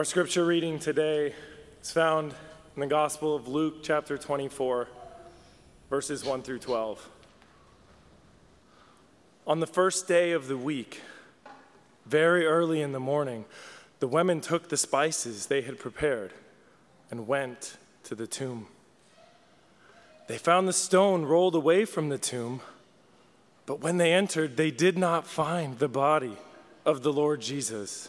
Our scripture reading today is found in the Gospel of Luke, chapter 24, verses 1 through 12. On the first day of the week, very early in the morning, the women took the spices they had prepared and went to the tomb. They found the stone rolled away from the tomb, but when they entered, they did not find the body of the Lord Jesus.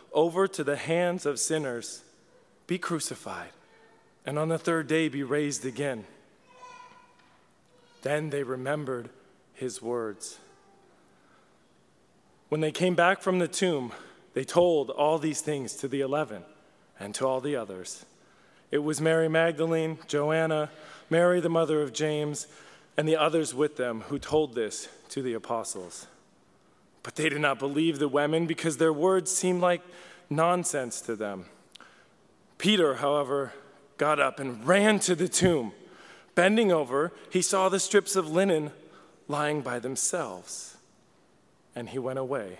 over to the hands of sinners, be crucified, and on the third day be raised again. Then they remembered his words. When they came back from the tomb, they told all these things to the eleven and to all the others. It was Mary Magdalene, Joanna, Mary the mother of James, and the others with them who told this to the apostles. But they did not believe the women because their words seemed like nonsense to them. Peter, however, got up and ran to the tomb. Bending over, he saw the strips of linen lying by themselves. And he went away,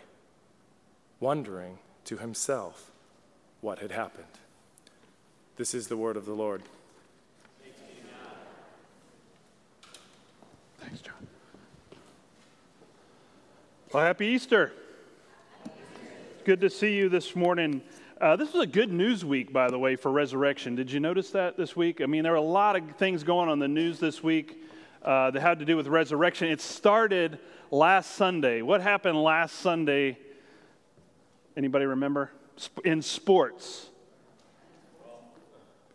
wondering to himself what had happened. This is the word of the Lord. Well, happy Easter. Good to see you this morning. Uh, this was a good news week, by the way, for resurrection. Did you notice that this week? I mean, there were a lot of things going on the news this week uh, that had to do with resurrection. It started last Sunday. What happened last Sunday? Anybody remember? In sports.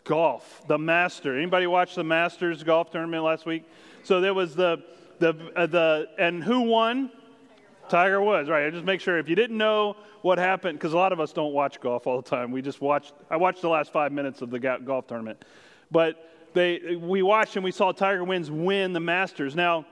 Golf, the Master. Anybody watch the Masters golf tournament last week? So there was the the uh, the and who won? Tiger Woods, right. I just make sure if you didn't know what happened, because a lot of us don't watch golf all the time. We just watched, I watched the last five minutes of the golf tournament. But they, we watched and we saw Tiger Woods win the Masters. Now,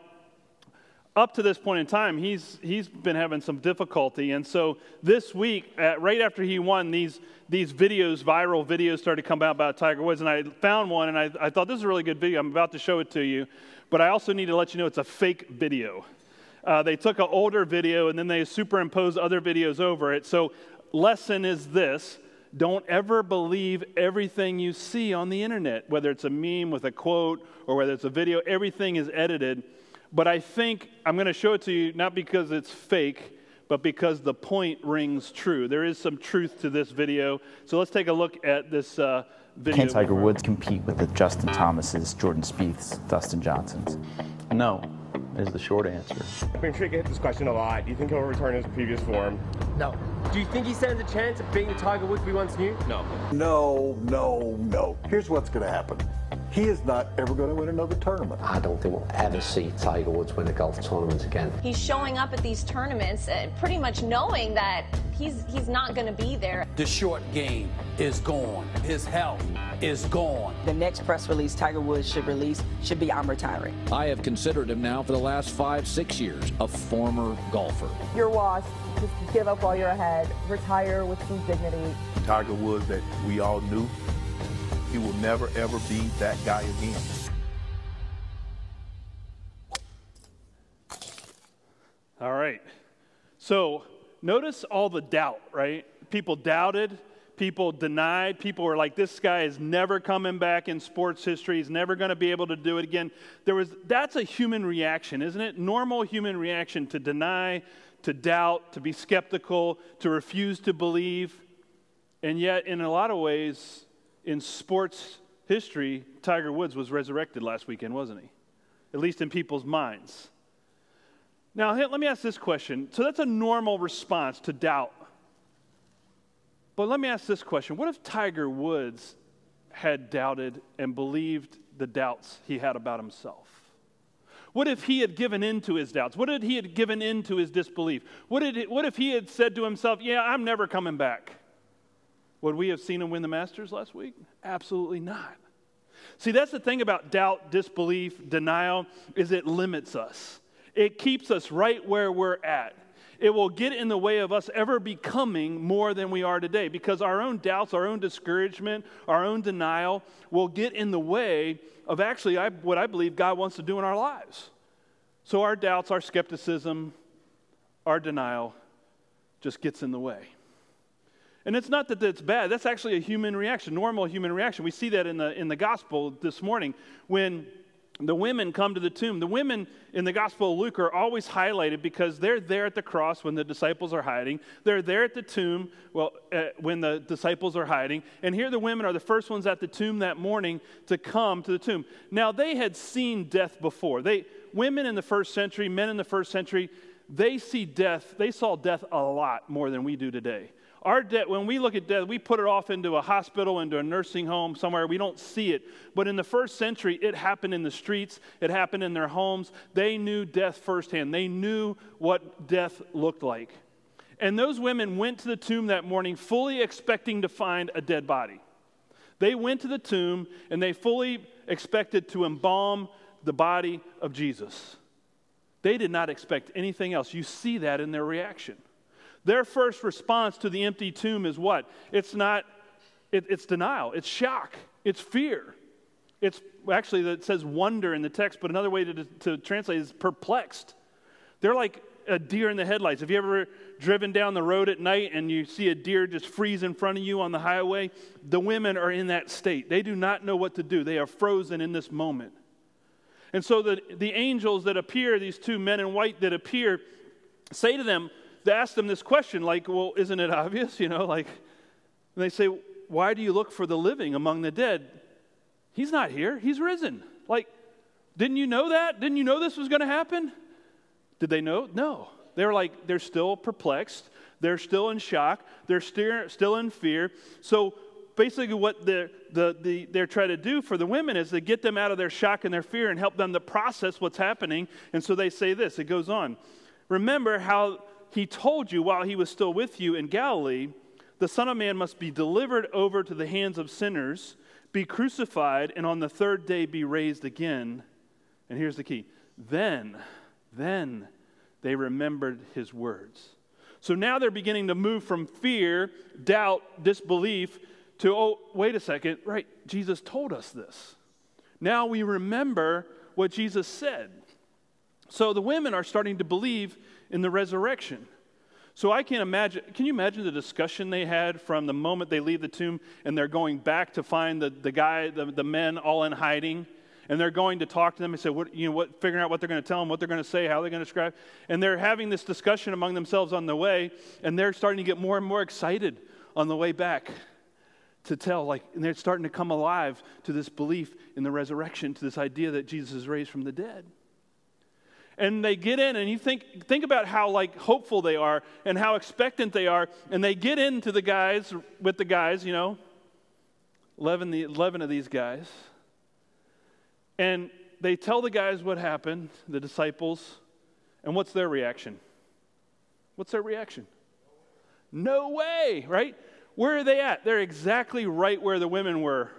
up to this point in time, he's, he's been having some difficulty. And so this week, uh, right after he won, these, these videos, viral videos, started to come out about Tiger Woods. And I found one and I, I thought this is a really good video. I'm about to show it to you. But I also need to let you know it's a fake video. Uh, they took an older video and then they superimposed other videos over it. So, lesson is this don't ever believe everything you see on the internet, whether it's a meme with a quote or whether it's a video, everything is edited. But I think I'm going to show it to you not because it's fake, but because the point rings true. There is some truth to this video. So let's take a look at this uh, video. Can Tiger Woods compete with the Justin Thomases, Jordan Spieths, Dustin Johnsons? No is the short answer. I've been trying to get this question a lot. Do you think he'll return his previous form? No. Do you think he stands a chance of being the Tiger Woods we once knew? No. No, no, no. Here's what's going to happen. He is not ever going to win another tournament. I don't think we'll ever see Tiger Woods win a golf tournament again. He's showing up at these tournaments uh, pretty much knowing that he's he's not going to be there. The short game is gone. His health is gone. The next press release Tiger Woods should release should be I'm retiring. I have considered him now for the last five, six years a former golfer. You're washed. Just give up while you're ahead. Retire with some dignity. Tiger Woods that we all knew, he will never ever be that guy again. All right. So notice all the doubt, right? People doubted people denied. People were like, this guy is never coming back in sports history. He's never going to be able to do it again. There was, that's a human reaction, isn't it? Normal human reaction to deny, to doubt, to be skeptical, to refuse to believe. And yet, in a lot of ways, in sports history, Tiger Woods was resurrected last weekend, wasn't he? At least in people's minds. Now, let me ask this question. So, that's a normal response to doubt but let me ask this question What if Tiger Woods had doubted and believed the doubts he had about himself? What if he had given in to his doubts? What if he had given in to his disbelief? What, did, what if he had said to himself, Yeah, I'm never coming back? Would we have seen him win the Masters last week? Absolutely not. See, that's the thing about doubt, disbelief, denial, is it limits us. It keeps us right where we're at. It will get in the way of us ever becoming more than we are today because our own doubts, our own discouragement, our own denial will get in the way of actually I, what I believe God wants to do in our lives. So our doubts, our skepticism, our denial just gets in the way. And it's not that it's bad. That's actually a human reaction, normal human reaction. We see that in the, in the gospel this morning when the women come to the tomb. The women in the Gospel of Luke are always highlighted because they're there at the cross when the disciples are hiding. They're there at the tomb well, uh, when the disciples are hiding. And here the women are the first ones at the tomb that morning to come to the tomb. Now, they had seen death before. They, women in the first century, men in the first century, they see death, they saw death a lot more than we do today. Our debt, when we look at death, we put it off into a hospital, into a nursing home, somewhere. We don't see it. But in the first century, it happened in the streets, it happened in their homes. They knew death firsthand, they knew what death looked like. And those women went to the tomb that morning fully expecting to find a dead body. They went to the tomb and they fully expected to embalm the body of Jesus. They did not expect anything else. You see that in their reaction. Their first response to the empty tomb is what? It's not, it, it's denial, it's shock, it's fear. It's actually, it says wonder in the text, but another way to, to translate is perplexed. They're like a deer in the headlights. Have you ever driven down the road at night and you see a deer just freeze in front of you on the highway? The women are in that state. They do not know what to do, they are frozen in this moment. And so the, the angels that appear, these two men in white that appear, say to them, ask them this question, like, well, isn't it obvious? You know, like, and they say, why do you look for the living among the dead? He's not here, he's risen. Like, didn't you know that? Didn't you know this was going to happen? Did they know? No. They're like, they're still perplexed. They're still in shock. They're still, still in fear. So basically, what the, the, the, they're trying to do for the women is to get them out of their shock and their fear and help them to process what's happening. And so they say this it goes on. Remember how he told you while he was still with you in Galilee, the Son of Man must be delivered over to the hands of sinners, be crucified, and on the third day be raised again. And here's the key then, then they remembered his words. So now they're beginning to move from fear, doubt, disbelief to, oh, wait a second, right, Jesus told us this. Now we remember what Jesus said. So the women are starting to believe in the resurrection. So I can't imagine, can you imagine the discussion they had from the moment they leave the tomb and they're going back to find the, the guy, the, the men all in hiding? And they're going to talk to them and say, what, you know, what, figuring out what they're going to tell them, what they're going to say, how they're going to describe. And they're having this discussion among themselves on the way, and they're starting to get more and more excited on the way back to tell, like, and they're starting to come alive to this belief in the resurrection, to this idea that Jesus is raised from the dead and they get in and you think think about how like hopeful they are and how expectant they are and they get into the guys with the guys you know 11, the, 11 of these guys and they tell the guys what happened the disciples and what's their reaction? What's their reaction? No way right? Where are they at? They're exactly right where the women were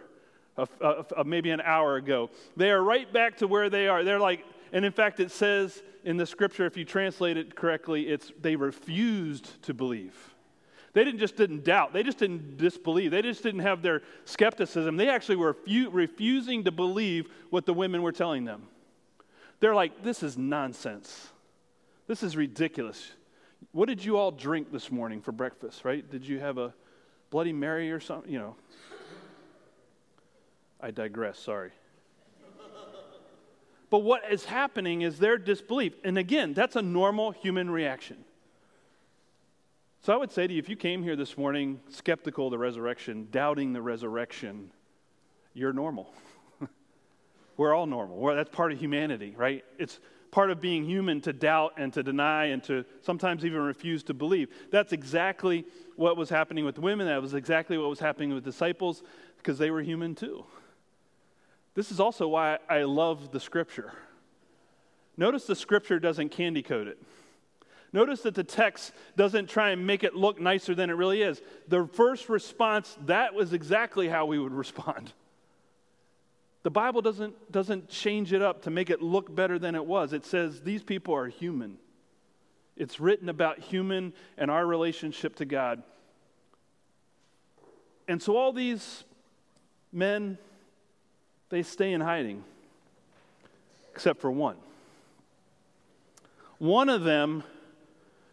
a, a, a, maybe an hour ago. They are right back to where they are. They're like and in fact, it says in the scripture, if you translate it correctly, it's they refused to believe. They didn't just didn't doubt. They just didn't disbelieve. They just didn't have their skepticism. They actually were refusing to believe what the women were telling them. They're like, this is nonsense. This is ridiculous. What did you all drink this morning for breakfast, right? Did you have a Bloody Mary or something? You know. I digress, sorry. But what is happening is their disbelief. And again, that's a normal human reaction. So I would say to you if you came here this morning skeptical of the resurrection, doubting the resurrection, you're normal. We're all normal. We're, that's part of humanity, right? It's part of being human to doubt and to deny and to sometimes even refuse to believe. That's exactly what was happening with women. That was exactly what was happening with disciples because they were human too. This is also why I love the scripture. Notice the scripture doesn't candy coat it. Notice that the text doesn't try and make it look nicer than it really is. The first response, that was exactly how we would respond. The Bible doesn't, doesn't change it up to make it look better than it was. It says these people are human. It's written about human and our relationship to God. And so all these men, they stay in hiding, except for one. One of them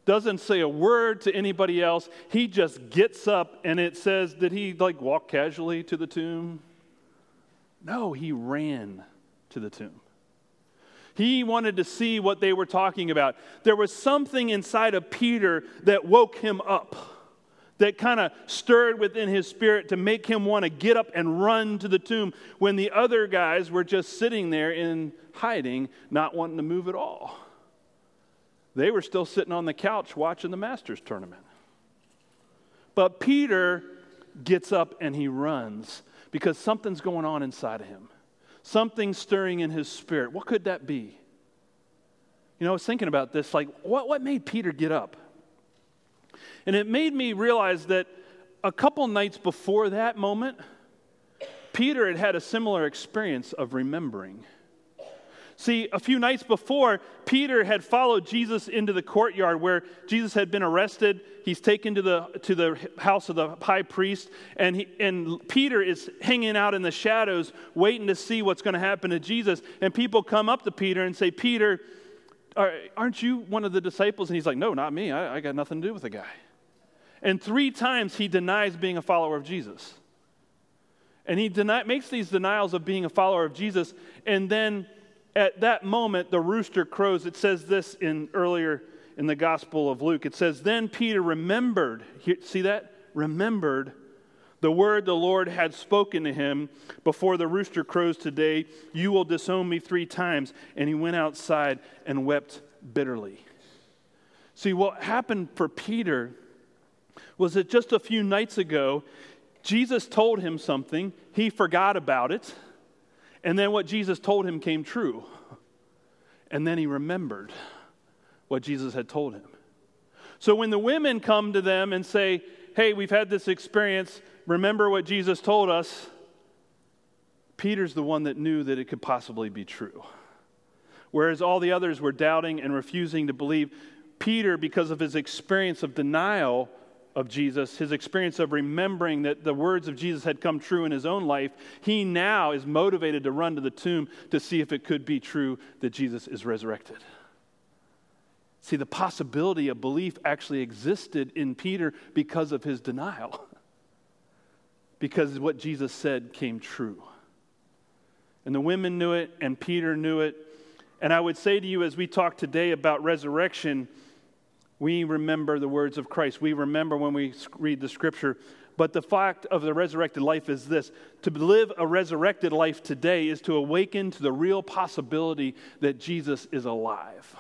doesn't say a word to anybody else. He just gets up and it says, Did he like walk casually to the tomb? No, he ran to the tomb. He wanted to see what they were talking about. There was something inside of Peter that woke him up, that kind of stirred within his spirit to make him want to get up and run to the tomb when the other guys were just sitting there in hiding, not wanting to move at all. They were still sitting on the couch watching the Masters tournament. But Peter gets up and he runs because something's going on inside of him. Something stirring in his spirit. What could that be? You know, I was thinking about this like, what, what made Peter get up? And it made me realize that a couple nights before that moment, Peter had had a similar experience of remembering. See, a few nights before, Peter had followed Jesus into the courtyard where Jesus had been arrested. He's taken to the, to the house of the high priest, and, he, and Peter is hanging out in the shadows, waiting to see what's going to happen to Jesus. And people come up to Peter and say, Peter, aren't you one of the disciples? And he's like, No, not me. I, I got nothing to do with the guy. And three times he denies being a follower of Jesus. And he makes these denials of being a follower of Jesus, and then at that moment, the rooster crows. It says this in earlier in the Gospel of Luke. It says, Then Peter remembered, see that? Remembered the word the Lord had spoken to him before the rooster crows today, You will disown me three times. And he went outside and wept bitterly. See, what happened for Peter was that just a few nights ago, Jesus told him something, he forgot about it and then what Jesus told him came true. And then he remembered what Jesus had told him. So when the women come to them and say, Hey, we've had this experience, remember what Jesus told us, Peter's the one that knew that it could possibly be true. Whereas all the others were doubting and refusing to believe, Peter, because of his experience of denial, of Jesus, his experience of remembering that the words of Jesus had come true in his own life, he now is motivated to run to the tomb to see if it could be true that Jesus is resurrected. See, the possibility of belief actually existed in Peter because of his denial, because what Jesus said came true. And the women knew it, and Peter knew it. And I would say to you, as we talk today about resurrection, we remember the words of Christ. We remember when we read the scripture. But the fact of the resurrected life is this to live a resurrected life today is to awaken to the real possibility that Jesus is alive.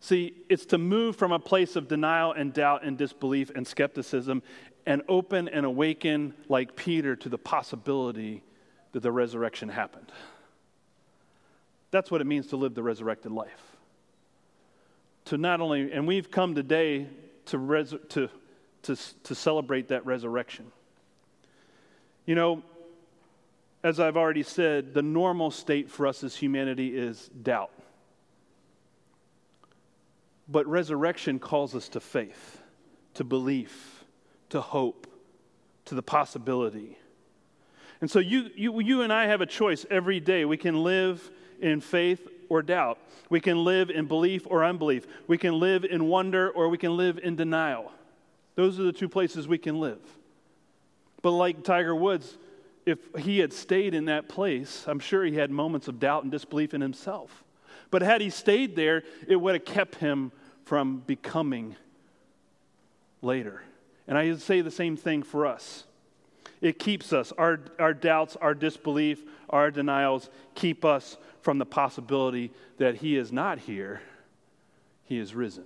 See, it's to move from a place of denial and doubt and disbelief and skepticism and open and awaken, like Peter, to the possibility that the resurrection happened. That's what it means to live the resurrected life to not only, and we've come today to, res, to, to, to celebrate that resurrection. You know, as I've already said, the normal state for us as humanity is doubt. But resurrection calls us to faith, to belief, to hope, to the possibility. And so you, you, you and I have a choice every day. We can live in faith or doubt. We can live in belief or unbelief. We can live in wonder or we can live in denial. Those are the two places we can live. But like Tiger Woods, if he had stayed in that place, I'm sure he had moments of doubt and disbelief in himself. But had he stayed there, it would have kept him from becoming later. And I say the same thing for us. It keeps us, our, our doubts, our disbelief, our denials keep us from the possibility that he is not here, he is risen.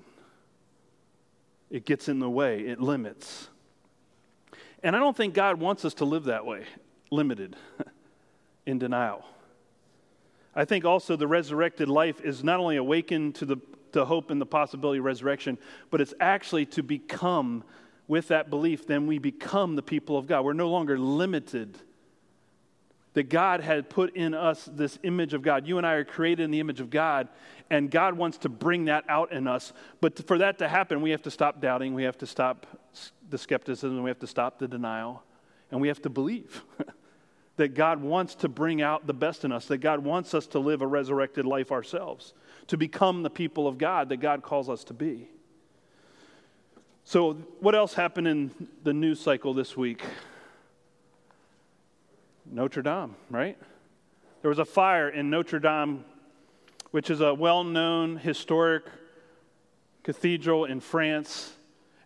It gets in the way, it limits. And I don't think God wants us to live that way, limited, in denial. I think also the resurrected life is not only awakened to the to hope in the possibility of resurrection, but it's actually to become, with that belief, then we become the people of God. We're no longer limited. That God had put in us this image of God. You and I are created in the image of God, and God wants to bring that out in us. But for that to happen, we have to stop doubting, we have to stop the skepticism, we have to stop the denial, and we have to believe. that God wants to bring out the best in us, that God wants us to live a resurrected life ourselves to become the people of God that God calls us to be. So, what else happened in the news cycle this week? Notre Dame, right? There was a fire in Notre Dame, which is a well known historic cathedral in France.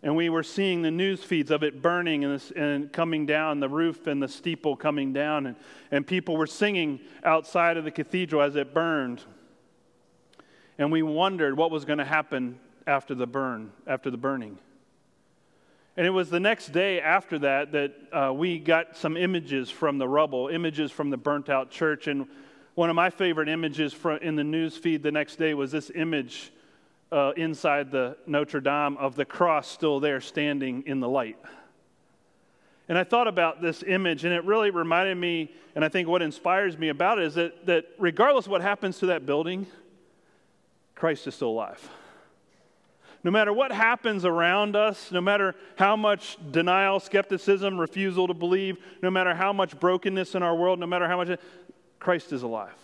And we were seeing the news feeds of it burning and, this, and coming down, the roof and the steeple coming down. And, and people were singing outside of the cathedral as it burned and we wondered what was going to happen after the burn, after the burning. And it was the next day after that that uh, we got some images from the rubble, images from the burnt out church. And one of my favorite images in the news feed the next day was this image uh, inside the Notre Dame of the cross still there standing in the light. And I thought about this image, and it really reminded me, and I think what inspires me about it is that, that regardless of what happens to that building, Christ is still alive. No matter what happens around us, no matter how much denial, skepticism, refusal to believe, no matter how much brokenness in our world, no matter how much, Christ is alive.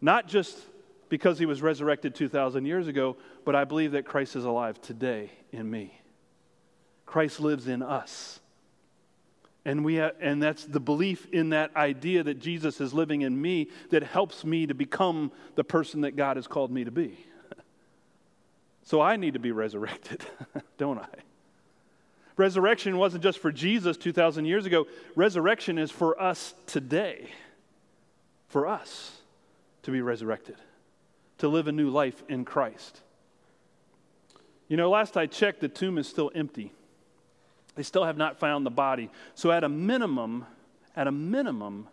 Not just because he was resurrected 2,000 years ago, but I believe that Christ is alive today in me. Christ lives in us. And, we have, and that's the belief in that idea that Jesus is living in me that helps me to become the person that God has called me to be. So I need to be resurrected, don't I? Resurrection wasn't just for Jesus 2,000 years ago, resurrection is for us today. For us to be resurrected, to live a new life in Christ. You know, last I checked, the tomb is still empty. They still have not found the body. So, at a minimum, at a minimum,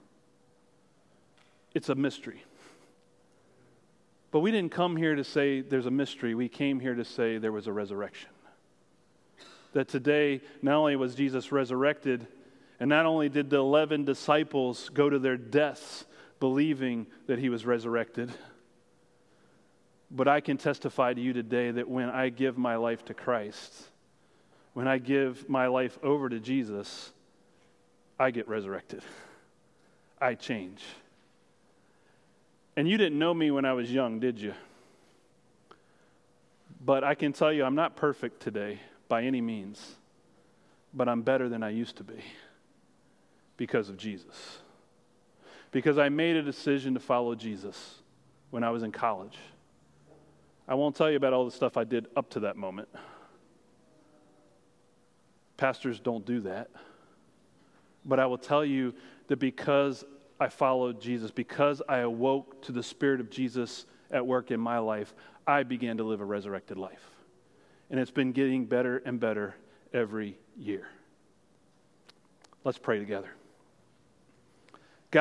it's a mystery. But we didn't come here to say there's a mystery. We came here to say there was a resurrection. That today, not only was Jesus resurrected, and not only did the 11 disciples go to their deaths believing that he was resurrected, but I can testify to you today that when I give my life to Christ, when I give my life over to Jesus, I get resurrected. I change. And you didn't know me when I was young, did you? But I can tell you, I'm not perfect today by any means, but I'm better than I used to be because of Jesus. Because I made a decision to follow Jesus when I was in college. I won't tell you about all the stuff I did up to that moment. Pastors don't do that. But I will tell you that because I followed Jesus, because I awoke to the Spirit of Jesus at work in my life, I began to live a resurrected life. And it's been getting better and better every year. Let's pray together.